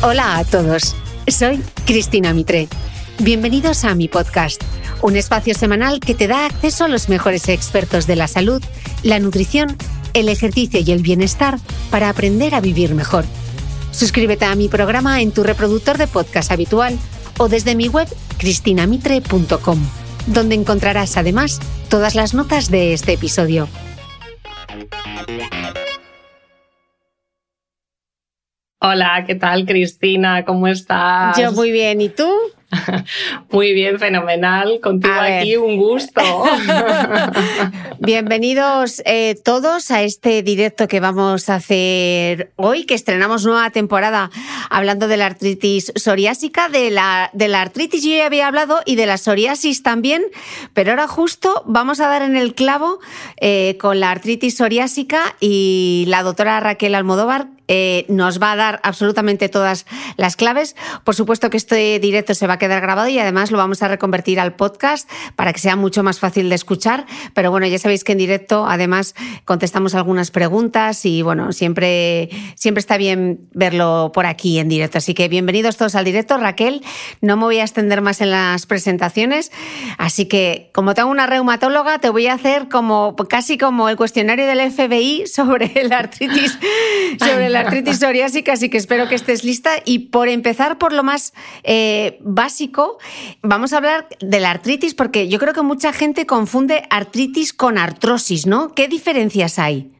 Hola a todos, soy Cristina Mitre. Bienvenidos a mi podcast, un espacio semanal que te da acceso a los mejores expertos de la salud, la nutrición, el ejercicio y el bienestar para aprender a vivir mejor. Suscríbete a mi programa en tu reproductor de podcast habitual o desde mi web cristinamitre.com, donde encontrarás además todas las notas de este episodio. Hola, ¿qué tal Cristina? ¿Cómo estás? Yo muy bien, ¿y tú? Muy bien, fenomenal. Contigo aquí, un gusto. Bienvenidos eh, todos a este directo que vamos a hacer hoy, que estrenamos nueva temporada hablando de la artritis psoriásica, de la, de la artritis yo ya había hablado y de la psoriasis también, pero ahora justo vamos a dar en el clavo eh, con la artritis psoriásica y la doctora Raquel Almodóvar eh, nos va a dar absolutamente todas las claves. Por supuesto que este directo se va a quedar grabado y además lo vamos a reconvertir al podcast para que sea mucho más fácil de escuchar. Pero bueno, ya sabéis que en directo además contestamos algunas preguntas y bueno, siempre, siempre está bien verlo por aquí en directo. Así que bienvenidos todos al directo. Raquel, no me voy a extender más en las presentaciones. Así que como tengo una reumatóloga, te voy a hacer como casi como el cuestionario del FBI sobre la artritis, sobre la artritis psoriásica, así que espero que estés lista. Y por empezar por lo más eh, básico, vamos a hablar de la artritis, porque yo creo que mucha gente confunde artritis con artrosis, ¿no? ¿Qué diferencias hay?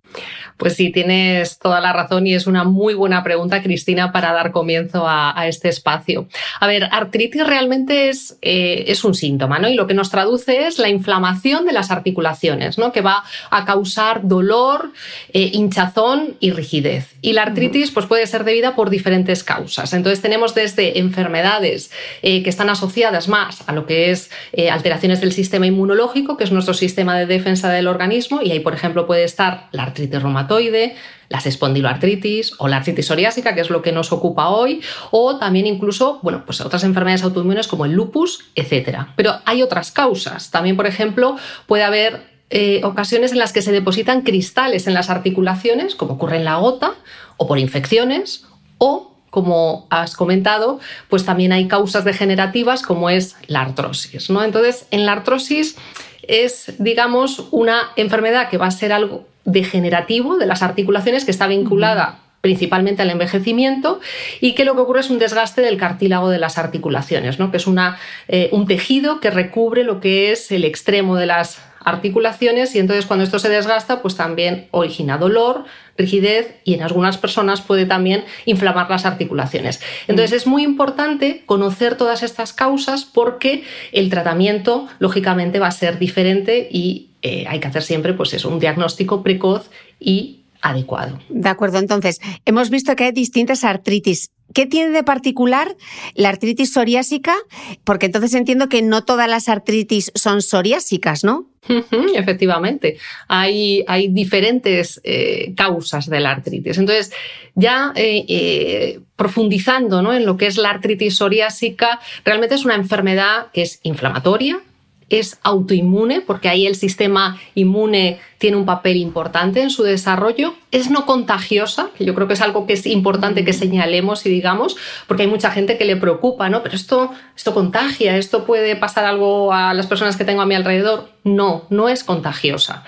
Pues sí, tienes toda la razón y es una muy buena pregunta, Cristina, para dar comienzo a, este espacio. A ver, artritis realmente es, eh, es, un síntoma, ¿no? Y lo que nos traduce es la inflamación de las articulaciones, ¿no? Que va a causar dolor, eh, hinchazón y rigidez. Y la artritis pues, puede ser debida por diferentes causas. Entonces tenemos desde enfermedades eh, que están asociadas más a lo que es alteraciones del sistema inmunológico, que es nuestro sistema de defensa del organismo, y ahí, por ejemplo, puede estar la artritis reumatoide las espondiloartritis o la artritis psoriásica, que es lo que nos ocupa hoy, o también incluso, bueno, pues otras enfermedades autoinmunes como el lupus, etcétera. Pero hay otras causas. También, por ejemplo, puede haber eh, ocasiones en las que se depositan cristales en las articulaciones, como ocurre en la gota, o por infecciones, o como has comentado, pues también hay causas degenerativas como es la artrosis. ¿no? Entonces, en la artrosis es, digamos, una enfermedad que va a ser algo degenerativo de las articulaciones que está vinculada principalmente al envejecimiento y que lo que ocurre es un desgaste del cartílago de las articulaciones, ¿no? que es una, eh, un tejido que recubre lo que es el extremo de las articulaciones y entonces cuando esto se desgasta pues también origina dolor, rigidez y en algunas personas puede también inflamar las articulaciones. Entonces es muy importante conocer todas estas causas porque el tratamiento lógicamente va a ser diferente y eh, hay que hacer siempre pues eso, un diagnóstico precoz y adecuado. De acuerdo, entonces, hemos visto que hay distintas artritis. ¿Qué tiene de particular la artritis psoriásica? Porque entonces entiendo que no todas las artritis son psoriásicas, ¿no? Efectivamente, hay, hay diferentes eh, causas de la artritis. Entonces, ya eh, eh, profundizando ¿no? en lo que es la artritis psoriásica, realmente es una enfermedad que es inflamatoria, es autoinmune, porque ahí el sistema inmune tiene un papel importante en su desarrollo. Es no contagiosa, que yo creo que es algo que es importante que señalemos y digamos, porque hay mucha gente que le preocupa, ¿no? Pero esto, esto contagia, esto puede pasar algo a las personas que tengo a mi alrededor. No, no es contagiosa.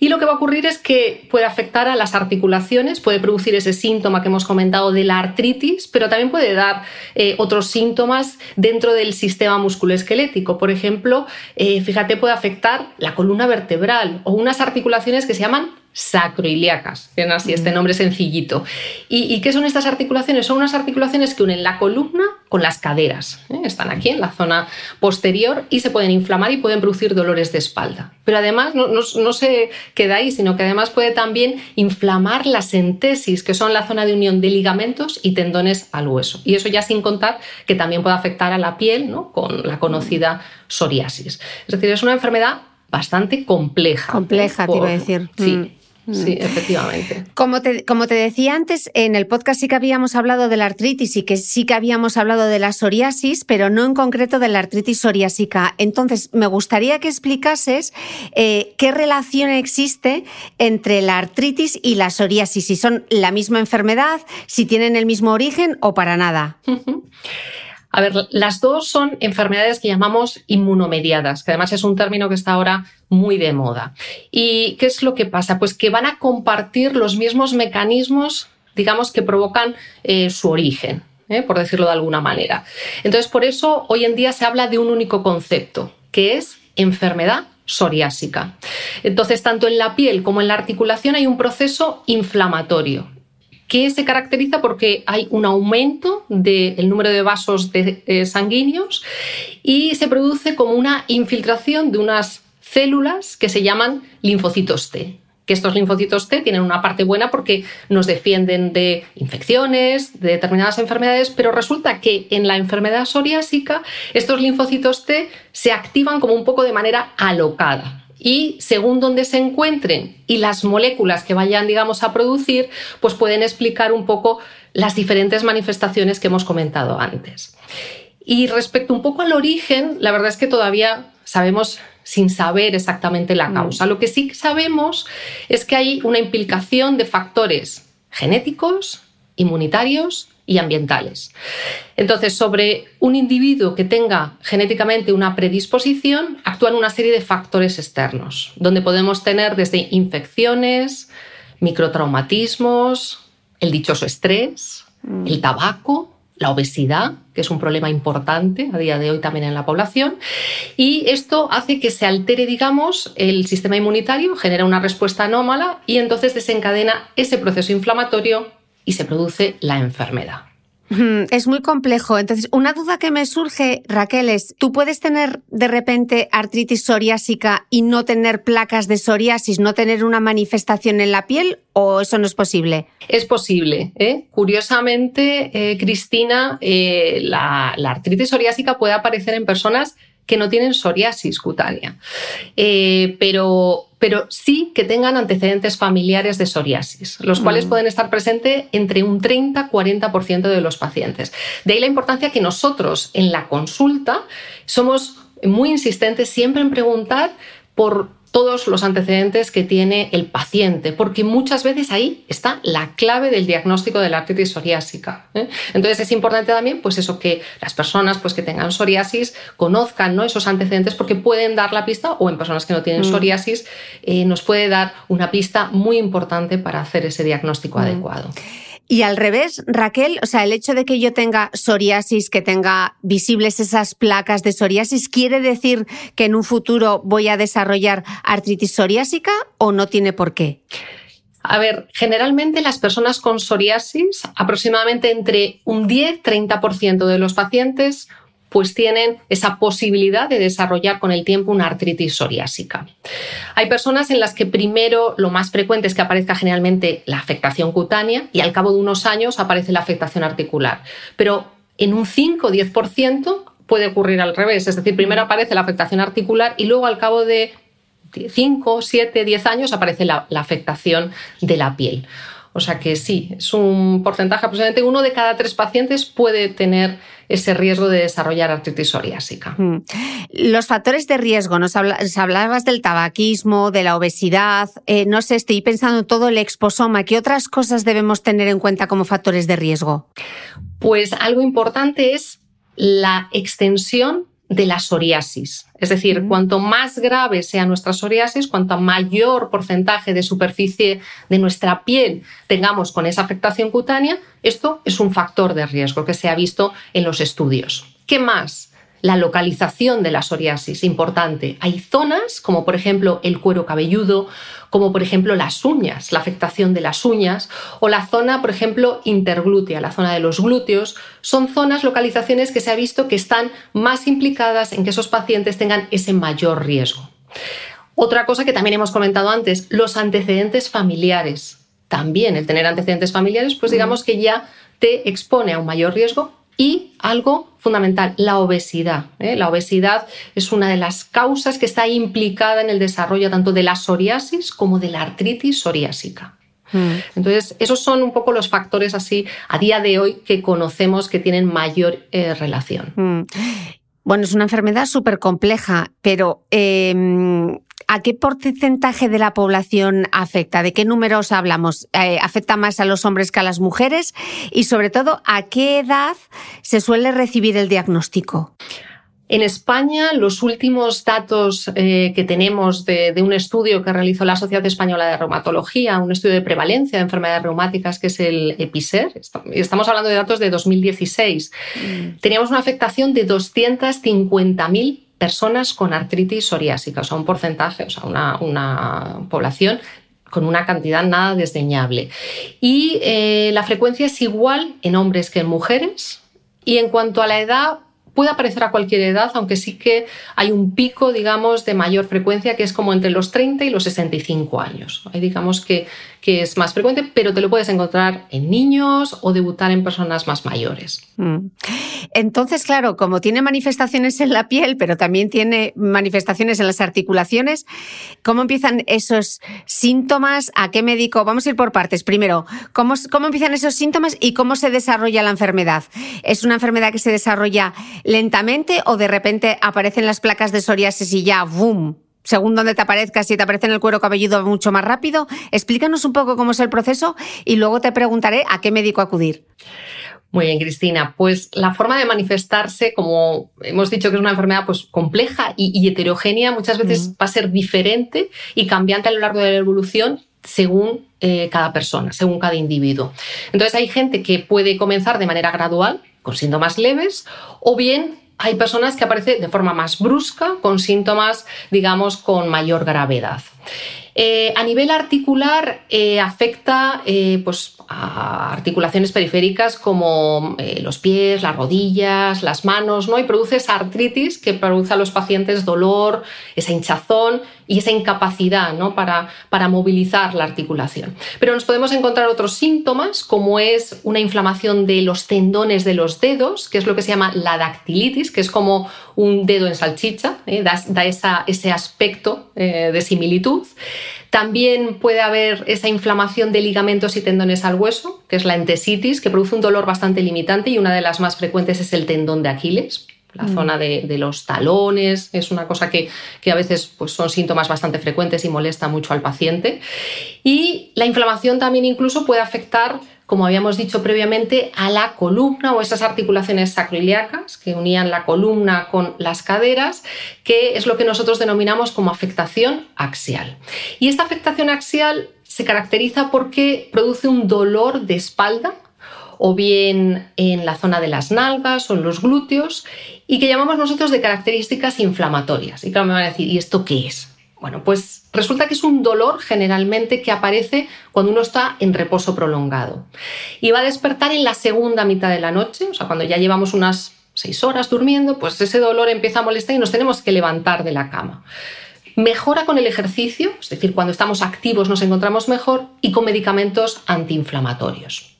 Y lo que va a ocurrir es que puede afectar a las articulaciones, puede producir ese síntoma que hemos comentado de la artritis, pero también puede dar eh, otros síntomas dentro del sistema musculoesquelético. Por ejemplo, eh, fíjate, puede afectar la columna vertebral o unas articulaciones articulaciones que se llaman sacroiliacas, tienen así este mm. nombre sencillito. ¿Y, qué son estas articulaciones? Son unas articulaciones que unen la columna con las caderas. ¿eh? Están aquí en la zona posterior y se pueden inflamar y pueden producir dolores de espalda. Pero además no, no, se queda ahí, sino que además puede también inflamar la sentesis, que son la zona de unión de ligamentos y tendones al hueso. Y eso ya sin contar que también puede afectar a la piel ¿no? con la conocida psoriasis. Es decir, es una enfermedad bastante compleja. Compleja, te iba a decir. Sí. Mm. Sí, efectivamente. Como te, como te decía antes, en el podcast sí que habíamos hablado de la artritis y que sí que habíamos hablado de la psoriasis, pero no en concreto de la artritis psoriásica. Entonces, me gustaría que explicases eh, qué relación existe entre la artritis y la psoriasis, si son la misma enfermedad, si tienen el mismo origen o para nada. A ver, las dos son enfermedades que llamamos inmunomediadas, que además es un término que está ahora muy de moda. ¿Y qué es lo que pasa? Pues que van a compartir los mismos mecanismos, digamos, que provocan eh, su origen. ¿eh? por decirlo de alguna manera. Entonces, por eso hoy en día se habla de un único concepto, que es enfermedad psoriásica. Entonces, tanto en la piel como en la articulación hay un proceso inflamatorio que se caracteriza porque hay un aumento del número de vasos eh, sanguíneos y se produce como una infiltración de unas células que se llaman linfocitos T que estos linfocitos T tienen una parte buena porque nos defienden de infecciones, de determinadas enfermedades, pero resulta que en la enfermedad psoriásica estos linfocitos T se activan como un poco de manera alocada y según donde se encuentren y las moléculas que vayan, digamos, a producir, pues pueden explicar un poco las diferentes manifestaciones que hemos comentado antes. Y respecto un poco al origen, la verdad es que todavía sabemos sin saber exactamente la mm. causa. Lo que sí sabemos es que hay una implicación de factores genéticos, inmunitarios y ambientales. Entonces, sobre un individuo que tenga genéticamente una predisposición, actúan una serie de factores externos, donde podemos tener desde infecciones, microtraumatismos, el dichoso estrés, mm. el tabaco, la obesidad, que es un problema importante a día de hoy también en la población, y esto hace que se altere, digamos, el sistema inmunitario, genera una respuesta anómala y entonces desencadena ese proceso inflamatorio y se produce la enfermedad. Es muy complejo. Entonces, una duda que me surge, Raquel, es, ¿tú puedes tener de repente artritis psoriásica y no tener placas de psoriasis, no tener una manifestación en la piel o eso no es posible? Es posible. ¿eh? Curiosamente, eh, Cristina, eh, la, la artritis psoriásica puede aparecer en personas que no tienen psoriasis cutánea, eh, pero, pero sí que tengan antecedentes familiares de psoriasis, los cuales mm. pueden estar presentes entre un 30-40% de los pacientes. De ahí la importancia que nosotros en la consulta somos muy insistentes siempre en preguntar por todos los antecedentes que tiene el paciente, porque muchas veces ahí está la clave del diagnóstico de la artritis psoriásica. ¿eh? Entonces es importante también, pues eso, que las personas pues, que tengan psoriasis conozcan ¿no? esos antecedentes porque pueden dar la pista, o en personas que no tienen mm. psoriasis, eh, nos puede dar una pista muy importante para hacer ese diagnóstico mm. adecuado. Y al revés, Raquel, o sea, el hecho de que yo tenga psoriasis, que tenga visibles esas placas de psoriasis, ¿quiere decir que en un futuro voy a desarrollar artritis psoriásica o no tiene por qué? A ver, generalmente las personas con psoriasis, aproximadamente entre un 10-30% de los pacientes pues tienen esa posibilidad de desarrollar con el tiempo una artritis psoriásica. Hay personas en las que primero lo más frecuente es que aparezca generalmente la afectación cutánea y al cabo de unos años aparece la afectación articular. Pero en un 5 o 10% puede ocurrir al revés, es decir, primero aparece la afectación articular y luego al cabo de 5, 7, 10 años aparece la, afectación de la piel. O sea que sí, es un porcentaje aproximadamente uno de cada tres pacientes puede tener ese riesgo de desarrollar artritis psoriásica. Mm. Los factores de riesgo, nos hablabas del tabaquismo, de la obesidad, eh, no sé, estoy pensando en todo el exposoma, ¿qué otras cosas debemos tener en cuenta como factores de riesgo? Pues algo importante es la extensión de la psoriasis. Es decir, cuanto más grave sea nuestra psoriasis, cuanto mayor porcentaje de superficie de nuestra piel tengamos con esa afectación cutánea, esto es un factor de riesgo que se ha visto en los estudios. ¿Qué más? La localización de la psoriasis, importante. Hay zonas, como por ejemplo el cuero cabelludo, como por ejemplo las uñas, la afectación de las uñas, o la zona, por ejemplo, interglútea, la zona de los glúteos, son zonas, localizaciones que se ha visto que están más implicadas en que esos pacientes tengan ese mayor riesgo. Otra cosa que también hemos comentado antes, los antecedentes familiares. También el tener antecedentes familiares, pues digamos que ya te expone a un mayor riesgo y algo fundamental, la obesidad. ¿eh? La obesidad es una de las causas que está implicada en el desarrollo tanto de la psoriasis como de la artritis psoriásica. Mm. Entonces, esos son un poco los factores así a día de hoy que conocemos que tienen mayor eh, relación. Mm. Bueno, es una enfermedad súper compleja, pero em, ¿A qué porcentaje de la población afecta? ¿De qué números hablamos? Eh, ¿Afecta más a los hombres que a las mujeres? Y sobre todo, ¿a qué edad se suele recibir el diagnóstico? En España, los últimos datos eh, que tenemos de, un estudio que realizó la Sociedad Española de Reumatología, un estudio de prevalencia de enfermedades reumáticas que es el EPISER, estamos hablando de datos de 2016, mm. teníamos una afectación de 250.000 personas con artritis psoriásica, o sea, un porcentaje, o sea, una, población con una cantidad nada desdeñable. Y eh, la frecuencia es igual en hombres que en mujeres. Y en cuanto a la edad, puede aparecer a cualquier edad, aunque sí que hay un pico, digamos, de mayor frecuencia que es como entre los 30 y los 65 años. Ahí digamos que, que es más frecuente, pero te lo puedes encontrar en niños o debutar en personas más mayores. Mm. Entonces, claro, como tiene manifestaciones en la piel, pero también tiene manifestaciones en las articulaciones, ¿cómo empiezan esos síntomas? ¿A qué médico? Vamos a ir por partes. Primero, ¿cómo, cómo empiezan esos síntomas y cómo se desarrolla la enfermedad? ¿Es una enfermedad que se desarrolla lentamente o de repente aparecen las placas de psoriasis y ya, ¡boom! Según donde te aparezca, si te aparece en el cuero cabelludo mucho más rápido. Explícanos un poco cómo es el proceso y luego te preguntaré a qué médico acudir. Muy bien, Cristina. Pues la forma de manifestarse, como hemos dicho que es una enfermedad pues, compleja y, heterogénea, muchas veces va a ser diferente y cambiante a lo largo de la evolución según eh, cada persona, según cada individuo. Entonces hay gente que puede comenzar de manera gradual, con síntomas leves, o bien hay personas que aparecen de forma más brusca, con síntomas, digamos, con mayor gravedad. Eh, a nivel articular eh, afecta eh, pues, a articulaciones periféricas como los pies, las rodillas, las manos, ¿no? y produce esa artritis que produce a los pacientes dolor, esa hinchazón y esa incapacidad ¿no? para, para movilizar la articulación. Pero nos podemos encontrar otros síntomas como es una inflamación de los tendones de los dedos, que es lo que se llama la dactilitis, que es como un dedo en salchicha, da, ese aspecto de similitud. También puede haber esa inflamación de ligamentos y tendones al hueso, que es la entesitis, que produce un dolor bastante limitante y una de las más frecuentes es el tendón de Aquiles. La mm. zona de, los talones es una cosa que, a veces pues, son síntomas bastante frecuentes y molesta mucho al paciente. Y la inflamación también incluso puede afectar como habíamos dicho previamente, a la columna o esas articulaciones sacroiliacas que unían la columna con las caderas, que es lo que nosotros denominamos como afectación axial. Y esta afectación axial se caracteriza porque produce un dolor de espalda o bien en la zona de las nalgas o en los glúteos y que llamamos nosotros de características inflamatorias. Y claro, me van a decir, ¿y esto qué es? Bueno, pues resulta que es un dolor generalmente que aparece cuando uno está en reposo prolongado y va a despertar en la segunda mitad de la noche, o sea, cuando ya llevamos unas seis horas durmiendo, pues ese dolor empieza a molestar y nos tenemos que levantar de la cama. Mejora con el ejercicio, es decir, cuando estamos activos nos encontramos mejor y con medicamentos antiinflamatorios.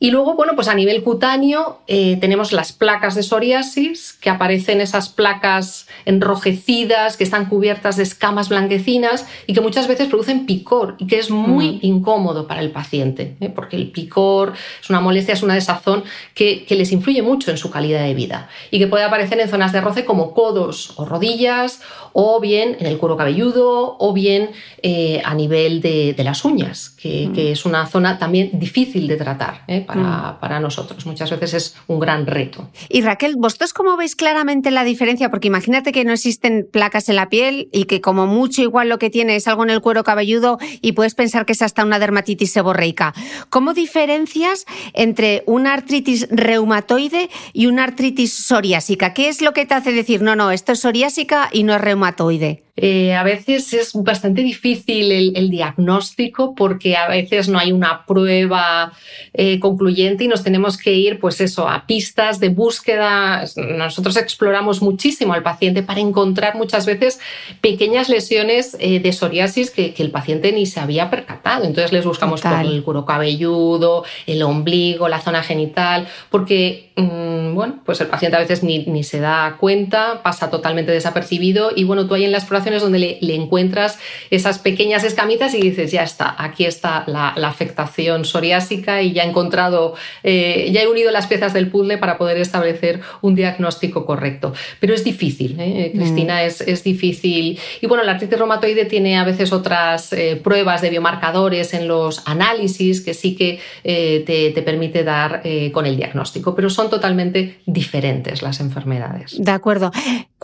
Y luego, bueno, pues a nivel cutáneo eh, tenemos las placas de psoriasis, que aparecen esas placas enrojecidas, que están cubiertas de escamas blanquecinas y que muchas veces producen picor y que es muy incómodo para el paciente, ¿eh? porque el picor es una molestia, es una desazón que, les influye mucho en su calidad de vida y que puede aparecer en zonas de roce como codos o rodillas o bien en el cuero cabelludo o bien eh, a nivel de, las uñas, que, es una zona también difícil de tratar. Para, nosotros. Muchas veces es un gran reto. Y Raquel, ¿vosotros cómo veis claramente la diferencia? Porque imagínate que no existen placas en la piel y que como mucho igual lo que tiene es algo en el cuero cabelludo y puedes pensar que es hasta una dermatitis seborreica. ¿Cómo diferencias entre una artritis reumatoide y una artritis psoriásica? ¿Qué es lo que te hace decir, no, no, esto es psoriásica y no es reumatoide? Eh, a veces es bastante difícil el, diagnóstico porque a veces no hay una prueba eh, concluyente y nos tenemos que ir, pues eso, a pistas de búsqueda. Nosotros exploramos muchísimo al paciente para encontrar muchas veces pequeñas lesiones eh, de psoriasis que, el paciente ni se había percatado. Entonces les buscamos por el cuero cabelludo, el ombligo, la zona genital, porque mm, bueno, pues el paciente a veces ni, ni se da cuenta, pasa totalmente desapercibido y bueno, tú ahí en la exploración donde le, encuentras esas pequeñas escamitas y dices, ya está, aquí está la, afectación psoriásica y ya he encontrado, eh, ya he unido las piezas del puzzle para poder establecer un diagnóstico correcto. Pero es difícil, ¿eh? Mm. Cristina, es, difícil. Y bueno, la artritis reumatoide tiene a veces otras eh, pruebas de biomarcadores en los análisis que sí que te, te, permite dar con el diagnóstico, pero son totalmente diferentes las enfermedades. De acuerdo.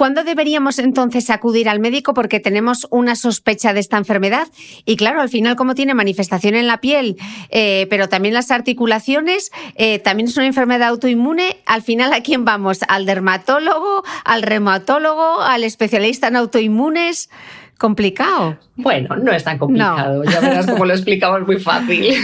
¿Cuándo deberíamos entonces acudir al médico? Porque tenemos una sospecha de esta enfermedad y claro, al final como tiene manifestación en la piel, eh, pero también las articulaciones, eh, también es una enfermedad autoinmune, al final a quién vamos? ¿Al dermatólogo, al reumatólogo, al especialista en autoinmunes? Complicado. Bueno, no es tan complicado. Ya verás cómo lo explicamos muy fácil.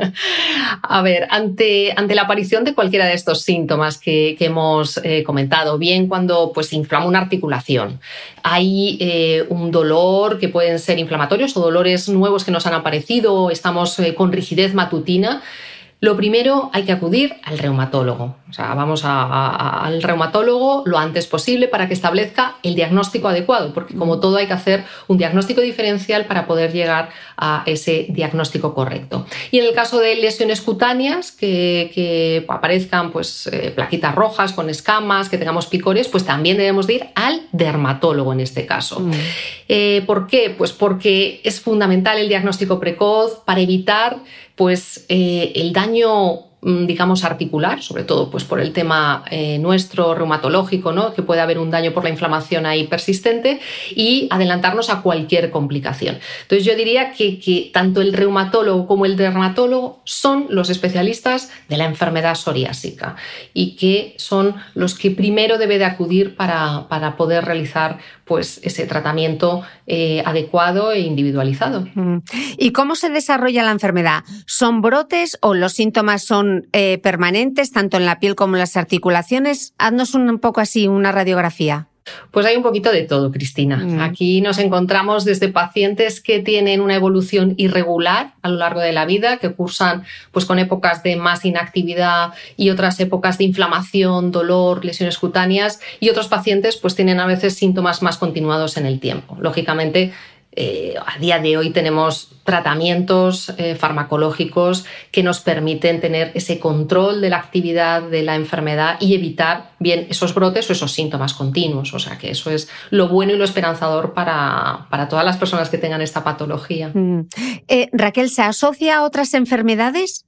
a ver, ante, ante la aparición de cualquiera de estos síntomas que, hemos eh, comentado, bien cuando pues, se inflama una articulación, hay eh, un dolor que pueden ser inflamatorios o dolores nuevos que nos han aparecido, estamos eh, con rigidez matutina, lo primero, hay que acudir al reumatólogo. O sea, vamos al reumatólogo lo antes posible para que establezca el diagnóstico adecuado, porque como todo hay que hacer un diagnóstico diferencial para poder llegar a ese diagnóstico correcto. Y en el caso de lesiones cutáneas, que, aparezcan pues, eh, plaquitas rojas con escamas, que tengamos picores, pues también debemos de ir al dermatólogo en este caso. Mm. Eh, ¿Por qué? Pues porque es fundamental el diagnóstico precoz para evitar pues eh, el daño digamos, articular, sobre todo pues, por el tema eh, nuestro reumatológico, ¿no? que puede haber un daño por la inflamación ahí persistente y adelantarnos a cualquier complicación. Entonces yo diría que, que, tanto el reumatólogo como el dermatólogo son los especialistas de la enfermedad psoriásica y que son los que primero debe de acudir para, para poder realizar pues, ese tratamiento eh, adecuado e individualizado. Mm. ¿Y cómo se desarrolla la enfermedad? ¿Son brotes o los síntomas son eh, permanentes, tanto en la piel como en las articulaciones? Haznos un poco así una radiografía. Pues hay un poquito de todo, Cristina. Mm. Aquí nos encontramos desde pacientes que tienen una evolución irregular a lo largo de la vida, que cursan pues, con épocas de más inactividad y otras épocas de inflamación, dolor, lesiones cutáneas, y otros pacientes pues, tienen a veces síntomas más continuados en el tiempo. Lógicamente, eh, a día de hoy tenemos tratamientos eh, farmacológicos que nos permiten tener ese control de la actividad de la enfermedad y evitar bien esos brotes o esos síntomas continuos. O sea que eso es lo bueno y lo esperanzador para, todas las personas que tengan esta patología. Mm. Eh, Raquel, ¿se asocia a otras enfermedades?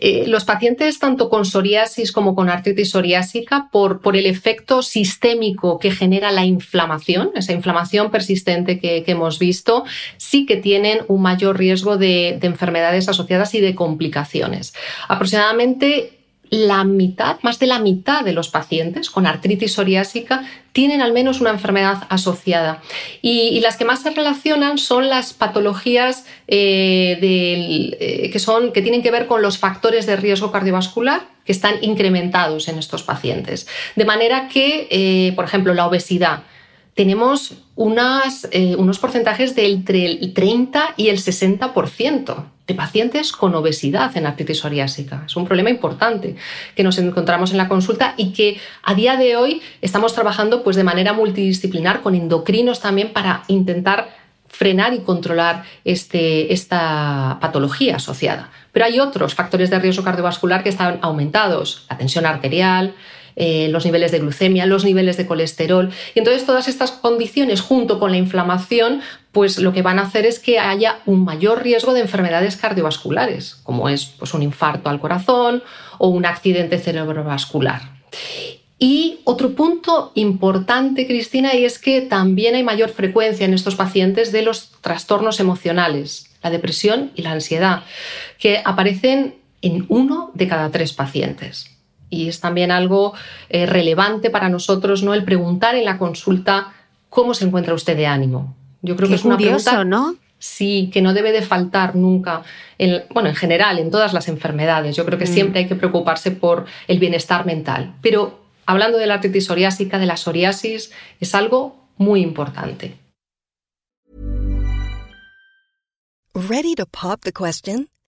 Eh, los pacientes tanto con psoriasis como con artritis psoriásica, por, el efecto sistémico que genera la inflamación, esa inflamación persistente que, hemos visto, sí que tienen un mayor riesgo de enfermedades asociadas y de complicaciones. Aproximadamente la mitad, más de la mitad de los pacientes con artritis psoriásica tienen al menos una enfermedad asociada. Y, las que más se relacionan son las patologías eh, eh, que, son, que tienen que ver con los factores de riesgo cardiovascular que están incrementados en estos pacientes. De manera que, eh, por ejemplo, la obesidad tenemos eh, unos porcentajes del 30 y el 60% de pacientes con obesidad en artritis psoriásica. Es un problema importante que nos encontramos en la consulta y que a día de hoy estamos trabajando pues, de manera multidisciplinar con endocrinos también para intentar frenar y controlar este, esta patología asociada. Pero hay otros factores de riesgo cardiovascular que están aumentados, la tensión arterial, eh, los niveles de glucemia, los niveles de colesterol. Y entonces todas estas condiciones junto con la inflamación, pues lo que van a hacer es que haya un mayor riesgo de enfermedades cardiovasculares, como es pues, un infarto al corazón o un accidente cerebrovascular. Y otro punto importante, Cristina, y es que también hay mayor frecuencia en estos pacientes de los trastornos emocionales, la depresión y la ansiedad, que aparecen en uno de cada tres pacientes y es también algo eh, relevante para nosotros, ¿no? El preguntar en la consulta cómo se encuentra usted de ánimo. Yo creo que es una pregunta, ¿no? Sí, que no debe de faltar nunca, en, bueno, en general, en todas las enfermedades. Yo creo que mm. siempre hay que preocuparse por el bienestar mental. Pero hablando de la artritis psoriásica, de la psoriasis, es algo muy importante. Ready to pop the question?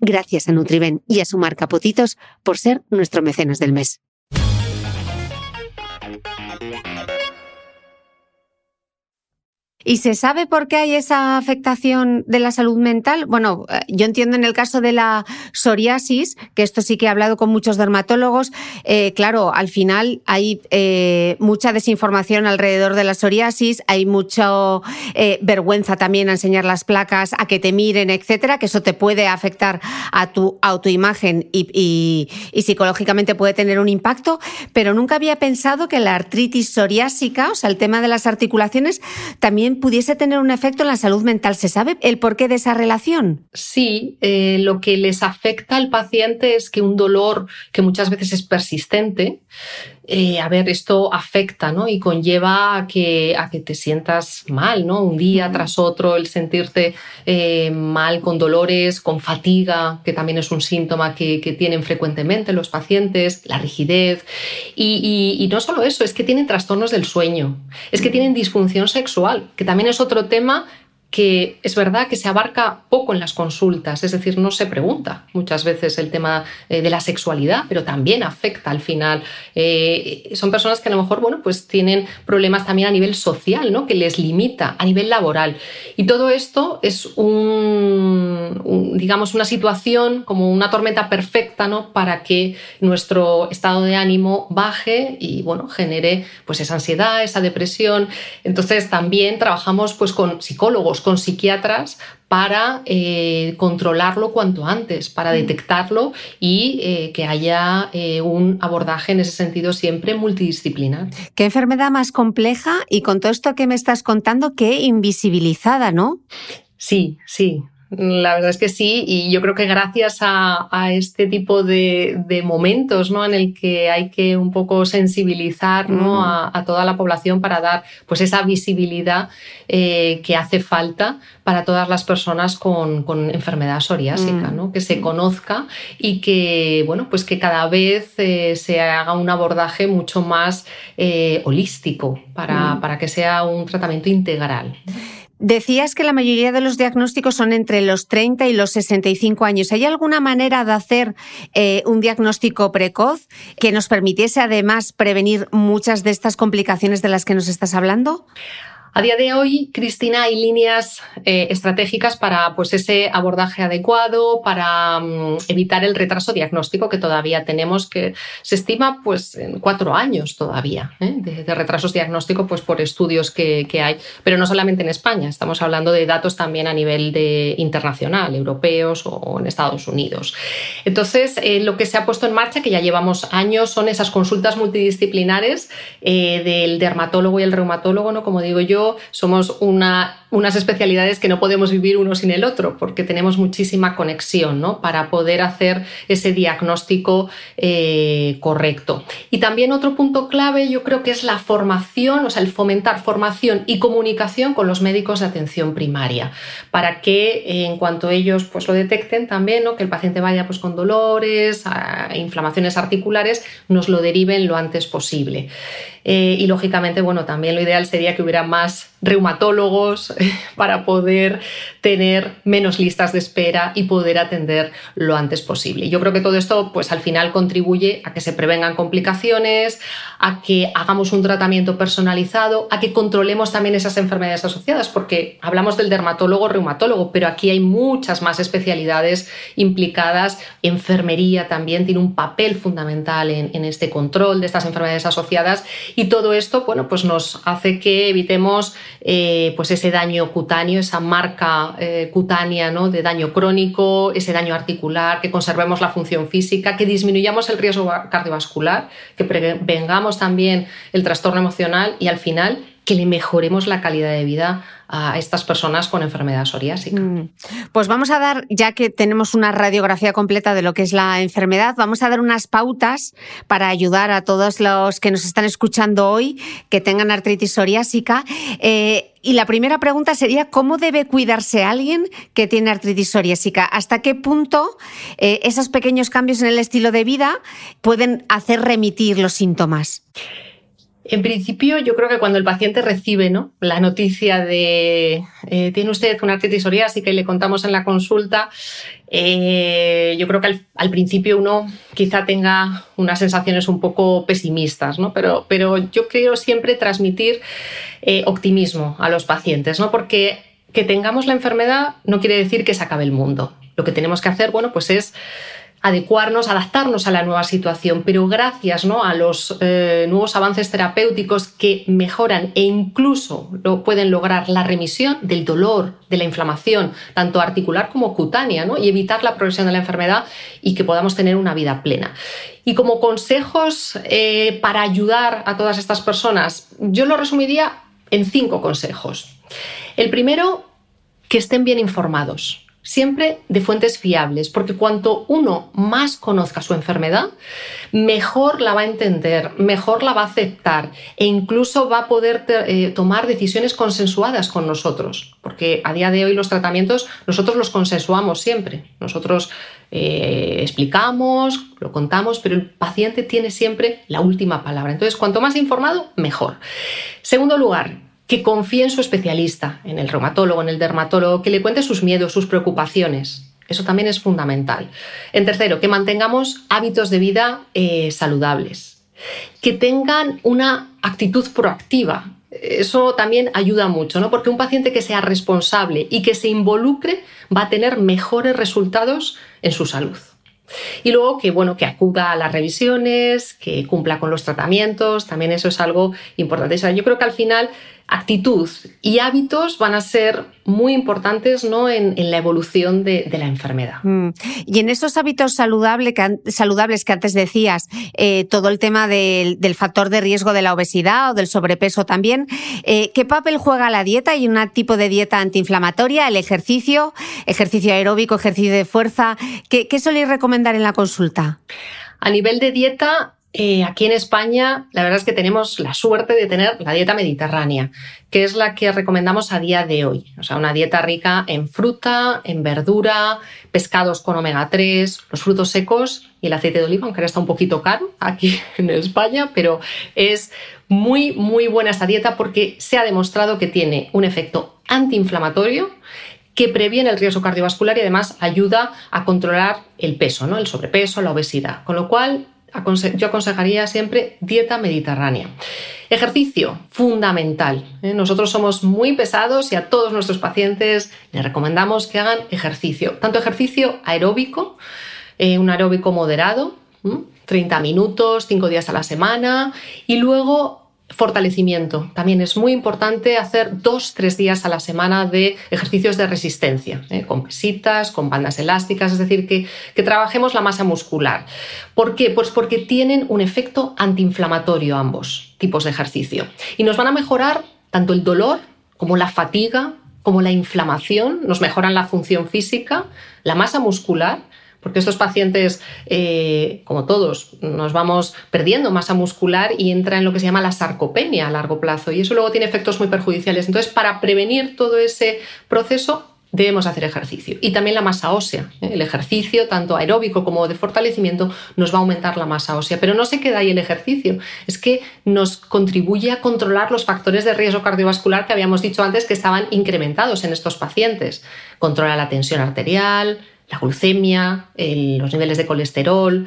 Gracias a Nutriben y a su marca por ser nuestro mecenas del mes. ¿Y se sabe por qué hay esa afectación de la salud mental? Bueno, eh, yo entiendo en el caso de la psoriasis, que esto sí que he hablado con muchos dermatólogos, eh, claro, al final hay eh, mucha desinformación alrededor de la psoriasis, hay mucha vergüenza también a enseñar las placas, a que te miren, etcétera, que eso te puede afectar a tu autoimagen y, y psicológicamente puede tener un impacto, pero nunca había pensado que la artritis psoriásica, o sea, el tema de las articulaciones, también pudiese tener un efecto en la salud mental. ¿Se sabe el porqué de esa relación? Sí, eh, lo que les afecta al paciente es que un dolor que muchas veces es persistente, eh, a ver, esto afecta ¿no? y conlleva a que, a que te sientas mal, ¿no? Un día tras otro, el sentirte eh, mal con dolores, con fatiga, que también es un síntoma que, tienen frecuentemente los pacientes, la rigidez. Y, y, no solo eso, es que tienen trastornos del sueño, es que tienen disfunción sexual, que también es otro tema que es verdad que se abarca poco en las consultas, es decir, no se pregunta muchas veces el tema eh, de la sexualidad, pero también afecta al final. Eh, son personas que a lo mejor, bueno, pues tienen problemas también a nivel social, ¿no? Que les limita a nivel laboral. Y todo esto es un, digamos, una situación como una tormenta perfecta, ¿no? Para que nuestro estado de ánimo baje y, bueno, genere pues esa ansiedad, esa depresión. Entonces también trabajamos pues con psicólogos, con psiquiatras para eh, controlarlo cuanto antes, para mm. detectarlo y eh, que haya eh, un abordaje en ese sentido siempre multidisciplinar. Qué enfermedad más compleja y con todo esto que me estás contando, qué invisibilizada, ¿no? Sí, sí, la verdad es que sí, y yo creo que gracias a, este tipo de, momentos ¿no? en el que hay que un poco sensibilizar ¿no? A, toda la población para dar pues, esa visibilidad eh, que hace falta para todas las personas con, enfermedad psoriásica, mm. ¿no? que se conozca y que, bueno, pues que cada vez eh, se haga un abordaje mucho más eh, holístico para, mm. para que sea un tratamiento integral. Decías que la mayoría de los diagnósticos son entre los 30 y los 65 años. ¿Hay alguna manera de hacer eh, un diagnóstico precoz que nos permitiese además prevenir muchas de estas complicaciones de las que nos estás hablando? A día de hoy, Cristina, hay líneas eh, estratégicas para pues, ese abordaje adecuado, para mm, evitar el retraso diagnóstico que todavía tenemos, que se estima pues, en cuatro años todavía ¿eh? de, retrasos diagnósticos pues, por estudios que, hay, pero no solamente en España, estamos hablando de datos también a nivel de internacional, europeos o en Estados Unidos. Entonces, eh, lo que se ha puesto en marcha, que ya llevamos años, son esas consultas multidisciplinares del dermatólogo y el reumatólogo, ¿no? como digo yo, somos una unas especialidades que no podemos vivir uno sin el otro, porque tenemos muchísima conexión ¿no? para poder hacer ese diagnóstico eh, correcto. Y también otro punto clave yo creo que es la formación, o sea, el fomentar formación y comunicación con los médicos de atención primaria, para que eh, en cuanto ellos pues, lo detecten también, ¿no? que el paciente vaya pues, con dolores, inflamaciones articulares, nos lo deriven lo antes posible. Eh, y lógicamente, bueno, también lo ideal sería que hubiera más reumatólogos para poder tener menos listas de espera y poder atender lo antes posible. Yo creo que todo esto, pues al final contribuye a que se prevengan complicaciones, a que hagamos un tratamiento personalizado, a que controlemos también esas enfermedades asociadas, porque hablamos del dermatólogo, reumatólogo, pero aquí hay muchas más especialidades implicadas. Enfermería también tiene un papel fundamental en, este control de estas enfermedades asociadas y todo esto, bueno, pues nos hace que evitemos eh, pues ese daño cutáneo, esa marca eh, cutánea ¿no? de daño crónico, ese daño articular, que conservemos la función física, que disminuyamos el riesgo cardiovascular, que prevengamos también el trastorno emocional y al final que le mejoremos la calidad de vida a estas personas con enfermedad psoriásica. Mm. Pues vamos a dar, ya que tenemos una radiografía completa de lo que es la enfermedad, vamos a dar unas pautas para ayudar a todos los que nos están escuchando hoy que tengan artritis psoriásica. Eh, y la primera pregunta sería, ¿cómo debe cuidarse alguien que tiene artritis psoriásica? ¿Hasta qué punto eh, esos pequeños cambios en el estilo de vida pueden hacer remitir los síntomas? En principio, yo creo que cuando el paciente recibe ¿no? la noticia de eh, tiene usted una artritis psoriásica y le contamos en la consulta, eh, yo creo que al, principio uno quizá tenga unas sensaciones un poco pesimistas, ¿no? pero, pero yo creo siempre transmitir eh, optimismo a los pacientes, ¿no? porque que tengamos la enfermedad no quiere decir que se acabe el mundo. Lo que tenemos que hacer, bueno, pues es adecuarnos, adaptarnos a la nueva situación, pero gracias ¿no? a los eh, nuevos avances terapéuticos que mejoran e incluso lo pueden lograr la remisión del dolor, de la inflamación, tanto articular como cutánea, ¿no? y evitar la progresión de la enfermedad y que podamos tener una vida plena. Y como consejos eh, para ayudar a todas estas personas, yo lo resumiría en cinco consejos. El primero, que estén bien informados siempre de fuentes fiables, porque cuanto uno más conozca su enfermedad, mejor la va a entender, mejor la va a aceptar e incluso va a poder eh, tomar decisiones consensuadas con nosotros, porque a día de hoy los tratamientos nosotros los consensuamos siempre, nosotros eh, explicamos, lo contamos, pero el paciente tiene siempre la última palabra. Entonces, cuanto más informado, mejor. Segundo lugar, que confíe en su especialista, en el reumatólogo, en el dermatólogo, que le cuente sus miedos, sus preocupaciones. Eso también es fundamental. En tercero, que mantengamos hábitos de vida eh, saludables, que tengan una actitud proactiva. Eso también ayuda mucho, ¿no? Porque un paciente que sea responsable y que se involucre va a tener mejores resultados en su salud. Y luego que, bueno, que acuda a las revisiones, que cumpla con los tratamientos, también eso es algo importante. yo creo que al final actitud y hábitos van a ser muy importantes ¿no? en, la evolución de, la enfermedad. Mm. Y en esos hábitos saludables que antes decías, eh, todo el tema del, factor de riesgo de la obesidad o del sobrepeso también, eh, ¿qué papel juega la dieta y un tipo de dieta antiinflamatoria, el ejercicio, ejercicio aeróbico, ejercicio de fuerza? ¿Qué, qué soléis recomendar en la consulta? A nivel de dieta, eh, aquí en España, la verdad es que tenemos la suerte de tener la dieta mediterránea, que es la que recomendamos a día de hoy. O sea, una dieta rica en fruta, en verdura, pescados con omega 3, los frutos secos y el aceite de oliva, aunque ahora está un poquito caro aquí en España, pero es muy, muy buena esta dieta porque se ha demostrado que tiene un efecto antiinflamatorio que previene el riesgo cardiovascular y además ayuda a controlar el peso, ¿no? el sobrepeso, la obesidad. Con lo cual, yo aconsejaría siempre dieta mediterránea. Ejercicio, fundamental. ¿eh? Nosotros somos muy pesados y a todos nuestros pacientes les recomendamos que hagan ejercicio, tanto ejercicio aeróbico, eh, un aeróbico moderado, 30 minutos, 5 días a la semana, y luego Fortalecimiento. También es muy importante hacer dos, tres días a la semana de ejercicios de resistencia, ¿eh? con pesitas, con bandas elásticas, es decir, que, que, trabajemos la masa muscular. ¿Por qué? Pues porque tienen un efecto antiinflamatorio ambos tipos de ejercicio y nos van a mejorar tanto el dolor como la fatiga, como la inflamación, nos mejoran la función física, la masa muscular porque estos pacientes, eh, como todos, nos vamos perdiendo masa muscular y entra en lo que se llama la sarcopenia a largo plazo y eso luego tiene efectos muy perjudiciales. Entonces, para prevenir todo ese proceso, debemos hacer ejercicio. Y también la masa ósea. ¿eh? El ejercicio, tanto aeróbico como de fortalecimiento, nos va a aumentar la masa ósea. Pero no se queda ahí el ejercicio, es que nos contribuye a controlar los factores de riesgo cardiovascular que habíamos dicho antes que estaban incrementados en estos pacientes. Controla la tensión arterial, la glucemia, los niveles de colesterol.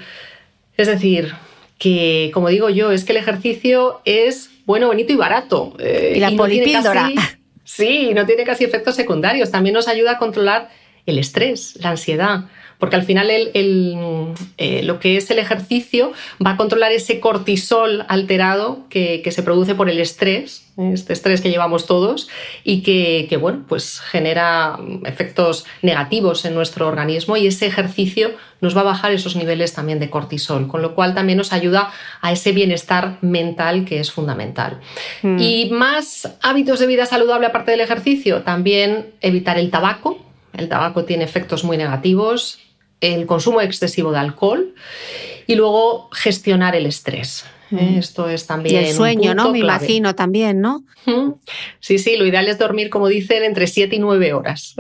Es decir, que como digo yo, es que el ejercicio es bueno, bonito y barato. Eh, y la polipíldora. sí, no tiene casi efectos secundarios. También nos ayuda a controlar el estrés, la ansiedad porque al final eh, lo que es el ejercicio va a controlar ese cortisol alterado que, se produce por el estrés, este estrés que llevamos todos y que, bueno, pues genera efectos negativos en nuestro organismo y ese ejercicio nos va a bajar esos niveles también de cortisol, con lo cual también nos ayuda a ese bienestar mental que es fundamental. Mm. Y más hábitos de vida saludable aparte del ejercicio, también evitar el tabaco. El tabaco tiene efectos muy negativos, el consumo excesivo de alcohol y luego gestionar el estrés. ¿eh? Mm. Esto es también. Y el sueño, ¿no? Me imagino también, ¿no? Sí, sí, lo ideal es dormir, como dicen, entre 7 y 9 horas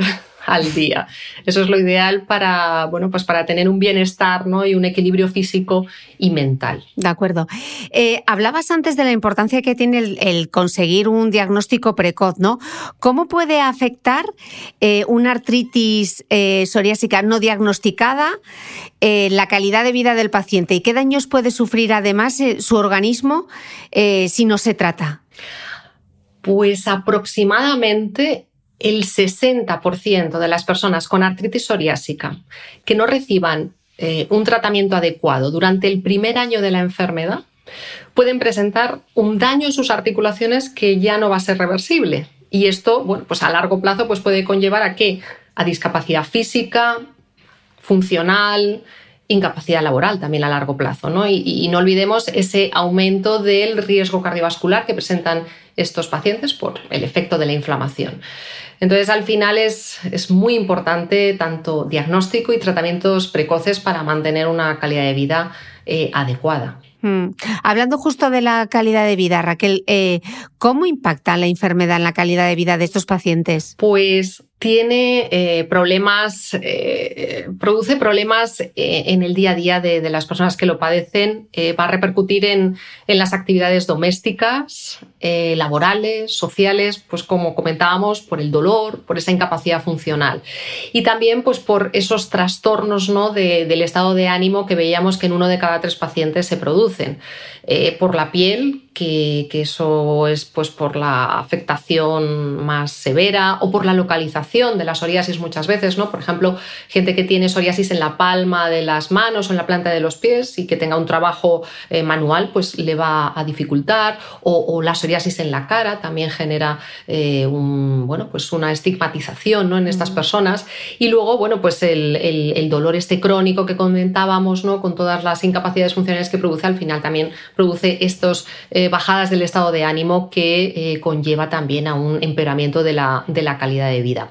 al día. Eso es lo ideal para, bueno, pues para tener un bienestar ¿no? y un equilibrio físico y mental. De acuerdo. Eh, hablabas antes de la importancia que tiene el, conseguir un diagnóstico precoz, ¿no? ¿Cómo puede afectar eh, una artritis eh, psoriásica no diagnosticada la calidad de vida del paciente y qué daños puede sufrir además su organismo si no se trata? Pues aproximadamente el 60% de las personas con artritis psoriásica que no reciban eh, un tratamiento adecuado durante el primer año de la enfermedad pueden presentar un daño en sus articulaciones que ya no va a ser reversible. Y esto, bueno, pues a largo plazo pues puede conllevar a qué? A discapacidad física, funcional, incapacidad laboral también a largo plazo. ¿no? Y, no olvidemos ese aumento del riesgo cardiovascular que presentan estos pacientes por el efecto de la inflamación. Entonces, al final es, es, muy importante tanto diagnóstico y tratamientos precoces para mantener una calidad de vida eh, adecuada. Mm. Hablando justo de la calidad de vida, Raquel, eh, ¿cómo impacta la enfermedad en la calidad de vida de estos pacientes? Pues tiene eh, problemas, eh, produce problemas eh, en el día a día de, las personas que lo padecen, va a repercutir en, en las actividades domésticas, laborales, sociales, pues como comentábamos, por el dolor, por esa incapacidad funcional y también pues por esos trastornos ¿no? del estado de ánimo que veíamos que en uno de cada tres pacientes se producen. por la piel, que, que, eso es pues, por la afectación más severa o por la localización de la psoriasis muchas veces, ¿no? Por ejemplo, gente que tiene psoriasis en la palma de las manos o en la planta de los pies y que tenga un trabajo eh, manual, pues le va a dificultar. O, la psoriasis en la cara también genera eh, un, bueno, pues una estigmatización ¿no? en estas personas. Y luego, bueno, pues el, el, dolor este crónico que comentábamos, ¿no? Con todas las incapacidades funcionales que produce, al final también produce estos eh, bajadas del estado de ánimo que conlleva también a un empeoramiento de la, calidad de vida.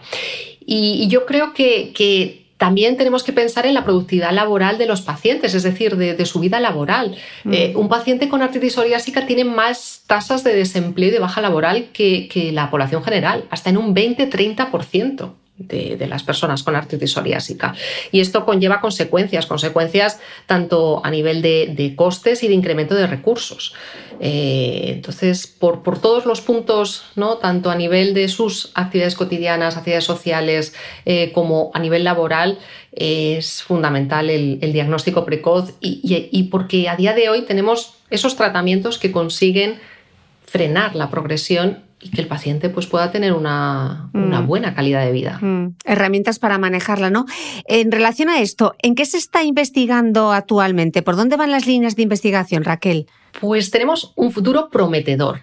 Y, yo creo que, también tenemos que pensar en la productividad laboral de los pacientes, es decir, de, su vida laboral. Mm. Eh, un paciente con artritis psoriásica tiene más tasas de desempleo y de baja laboral que, que la población general, hasta en un 20-30% de, las personas con artritis psoriásica. Y esto conlleva consecuencias, consecuencias tanto a nivel de, costes y de incremento de recursos. Eh, entonces, por, todos los puntos, ¿no? tanto a nivel de sus actividades cotidianas, actividades sociales, eh, como a nivel laboral, es fundamental el, diagnóstico precoz y porque a día de hoy tenemos esos tratamientos que consiguen frenar la progresión y que el paciente pues, pueda tener una, mm. buena calidad de vida. Mm. Herramientas para manejarla, ¿no? En relación a esto, ¿en qué se está investigando actualmente? ¿Por dónde van las líneas de investigación, Raquel? Pues tenemos un futuro prometedor.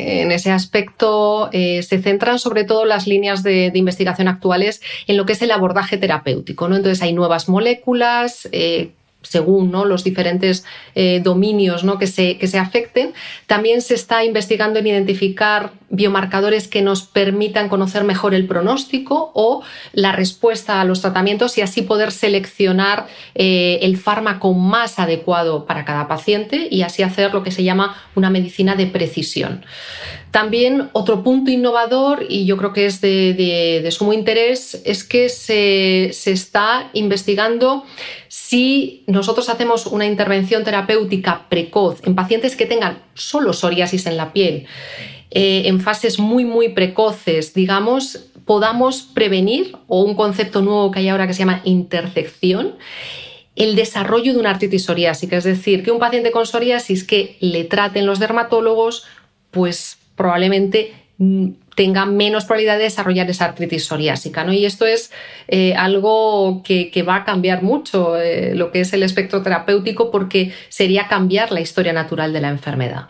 En ese aspecto eh, se centran sobre todo las líneas de, investigación actuales en lo que es el abordaje terapéutico. ¿no? Entonces hay nuevas moléculas eh, según ¿no? los diferentes eh, dominios ¿no? que, se, que se afecten. También se está investigando en identificar biomarcadores que nos permitan conocer mejor el pronóstico o la respuesta a los tratamientos y así poder seleccionar eh, el fármaco más adecuado para cada paciente y así hacer lo que se llama una medicina de precisión. También otro punto innovador, y yo creo que es de, sumo interés, es que se, está investigando si nosotros hacemos una intervención terapéutica precoz en pacientes que tengan solo psoriasis en la piel, eh, en fases muy, muy precoces, digamos, podamos prevenir, o un concepto nuevo que hay ahora que se llama intercepción, el desarrollo de una artritis psoriásica. Es decir, que un paciente con psoriasis que le traten los dermatólogos, pues probablemente mm, tenga menos probabilidad de desarrollar esa artritis psoriásica. ¿no? Y esto es eh, algo que, va a cambiar mucho eh, lo que es el espectro terapéutico porque sería cambiar la historia natural de la enfermedad.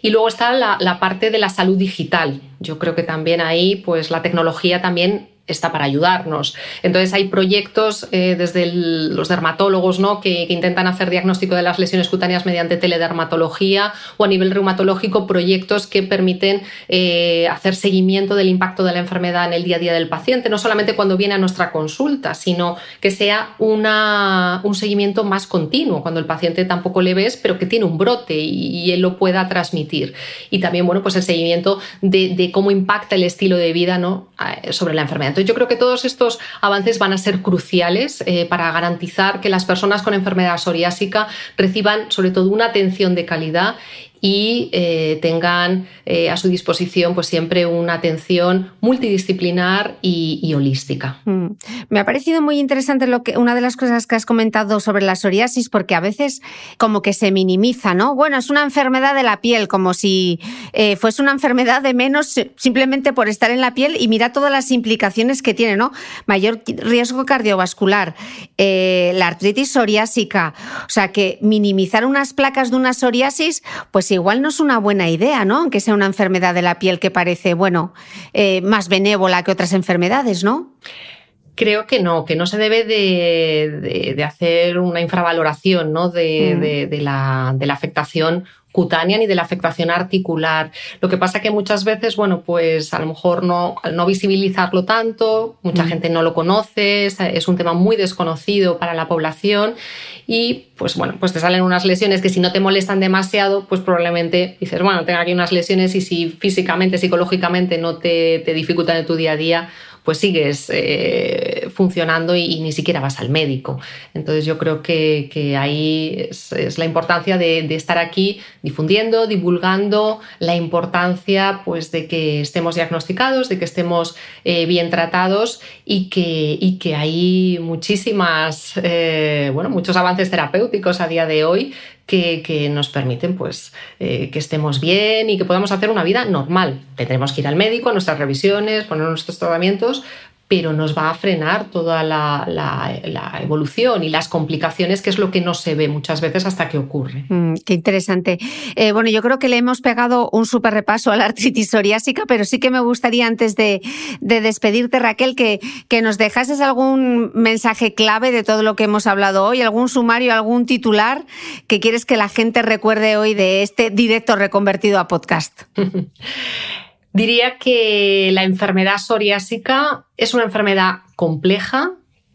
Y luego está la, la parte de la salud digital. Yo creo que también ahí pues, la tecnología también está para ayudarnos. Entonces hay proyectos eh, desde los dermatólogos ¿no? Que, intentan hacer diagnóstico de las lesiones cutáneas mediante teledermatología o a nivel reumatológico proyectos que permiten eh, hacer seguimiento del impacto de la enfermedad en el día a día del paciente, no solamente cuando viene a nuestra consulta, sino que sea una, un seguimiento más continuo, cuando el paciente tampoco le ves, pero que tiene un brote y, él lo pueda transmitir. Y también bueno, pues el seguimiento de, de cómo impacta el estilo de vida ¿no? sobre la enfermedad. Entonces yo creo que todos estos avances van a ser cruciales eh, para garantizar que las personas con enfermedad psoriásica reciban sobre todo una atención de calidad y eh, tengan eh, a su disposición pues siempre una atención multidisciplinar y, holística. Mm. Me ha parecido muy interesante lo que una de las cosas que has comentado sobre la psoriasis porque a veces como que se minimiza, ¿no? Bueno, es una enfermedad de la piel, como si eh, fuese una enfermedad de menos simplemente por estar en la piel y mira todas las implicaciones que tiene, ¿no? Mayor riesgo cardiovascular, la artritis psoriásica, o sea que minimizar unas placas de una psoriasis, pues pues igual no es una buena idea, ¿no? Aunque sea una enfermedad de la piel que parece, bueno, eh, más benévola que otras enfermedades, ¿no? Creo que no, que no se debe de, hacer una infravaloración ¿no? de, mm. la, de la afectación cutánea ni de la afectación articular. Lo que pasa que muchas veces, bueno, pues a lo mejor no, no visibilizarlo tanto, mucha mm. gente no lo conoce, es un tema muy desconocido para la población y pues bueno, pues te salen unas lesiones que si no te molestan demasiado, pues probablemente dices, bueno, tengo aquí unas lesiones y si físicamente, psicológicamente no te, te dificultan en tu día a día, pues sigues eh, funcionando y, ni siquiera vas al médico. Entonces yo creo que, ahí es, la importancia de, estar aquí difundiendo, divulgando la importancia pues, de que estemos diagnosticados, de que estemos eh, bien tratados y que, y que hay muchísimas, eh, bueno, muchos avances terapéuticos a día de hoy que, nos permiten pues, eh, que estemos bien y que podamos hacer una vida normal. Tendremos que ir al médico, a nuestras revisiones, poner nuestros tratamientos, pero nos va a frenar toda la, evolución y las complicaciones, que es lo que no se ve muchas veces hasta que ocurre. Mm, qué interesante. Eh, bueno, yo creo que le hemos pegado un súper repaso a la artritis psoriásica, pero sí que me gustaría antes de, despedirte, Raquel, que, que, nos dejases algún mensaje clave de todo lo que hemos hablado hoy, algún sumario, algún titular que quieres que la gente recuerde hoy de este directo reconvertido a podcast. Diría que la enfermedad psoriásica es una enfermedad compleja,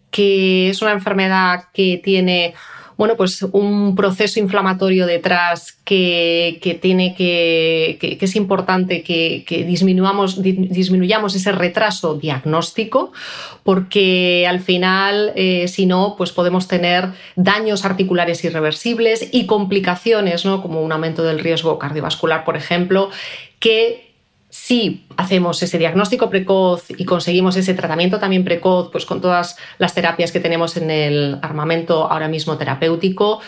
que es una enfermedad que tiene bueno, pues un proceso inflamatorio detrás que, tiene que, es importante que, disminuyamos, disminuyamos ese retraso diagnóstico, porque al final, eh, si no, pues podemos tener daños articulares irreversibles y complicaciones, ¿no? como un aumento del riesgo cardiovascular, por ejemplo, que si hacemos ese diagnóstico precoz y conseguimos ese tratamiento también precoz, pues con todas las terapias que tenemos en el armamento ahora mismo terapéutico,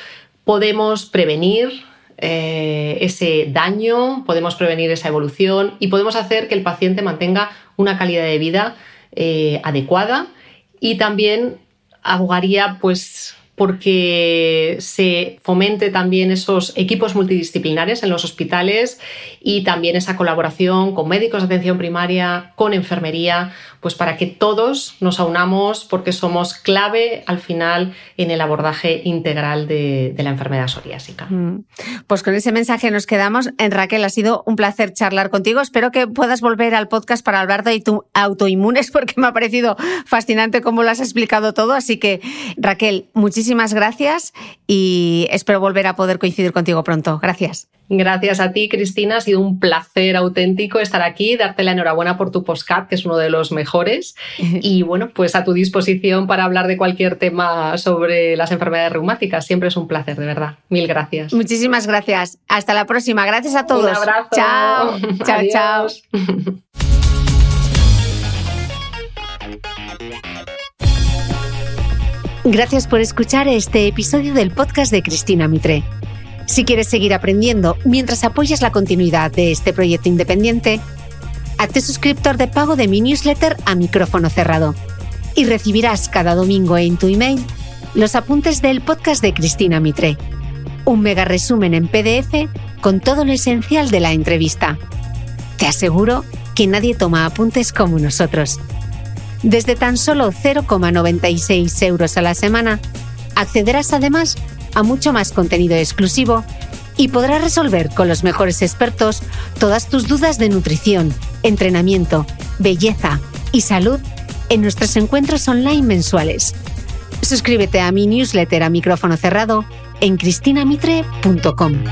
podemos prevenir eh, ese daño, podemos prevenir esa evolución y podemos hacer que el paciente mantenga una calidad de vida eh, adecuada y también abogaría pues porque se fomente también esos equipos multidisciplinares en los hospitales y también esa colaboración con médicos de atención primaria, con enfermería, pues para que todos nos aunamos porque somos clave al final en el abordaje integral de, la enfermedad psoriásica. Mm. Pues con ese mensaje nos quedamos. En Raquel, ha sido un placer charlar contigo. Espero que puedas volver al podcast para hablar de autoinmunes porque me ha parecido fascinante cómo lo has explicado todo. Así que, Raquel, muchísimas gracias y espero volver a poder coincidir contigo pronto. Gracias. Gracias a ti, Cristina. Ha sido un placer auténtico estar aquí, darte la enhorabuena por tu postcat, que es uno de los mejores. Y bueno, pues a tu disposición para hablar de cualquier tema sobre las enfermedades reumáticas. Siempre es un placer, de verdad. Mil gracias. Muchísimas gracias. Hasta la próxima. Gracias a todos. Un abrazo. Chao. Chao, chao. Gracias por escuchar este episodio del podcast de Cristina Mitre. Si quieres seguir aprendiendo mientras apoyas la continuidad de este proyecto independiente, hazte suscriptor de pago de mi newsletter a micrófono cerrado y recibirás cada domingo en tu email los apuntes del podcast de Cristina Mitre, un mega resumen en PDF con todo lo esencial de la entrevista. Te aseguro que nadie toma apuntes como nosotros. Desde tan solo 0,96 euros a la semana, accederás además a mucho más contenido exclusivo y podrás resolver con los mejores expertos todas tus dudas de nutrición, entrenamiento, belleza y salud en nuestros encuentros online mensuales. Suscríbete a mi newsletter a micrófono cerrado en cristinamitre.com.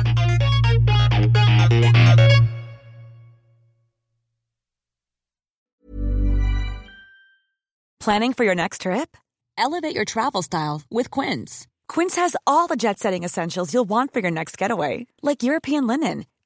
Planning for your next trip? Elevate your travel style with Quince. Quince has all the jet setting essentials you'll want for your next getaway, like European linen,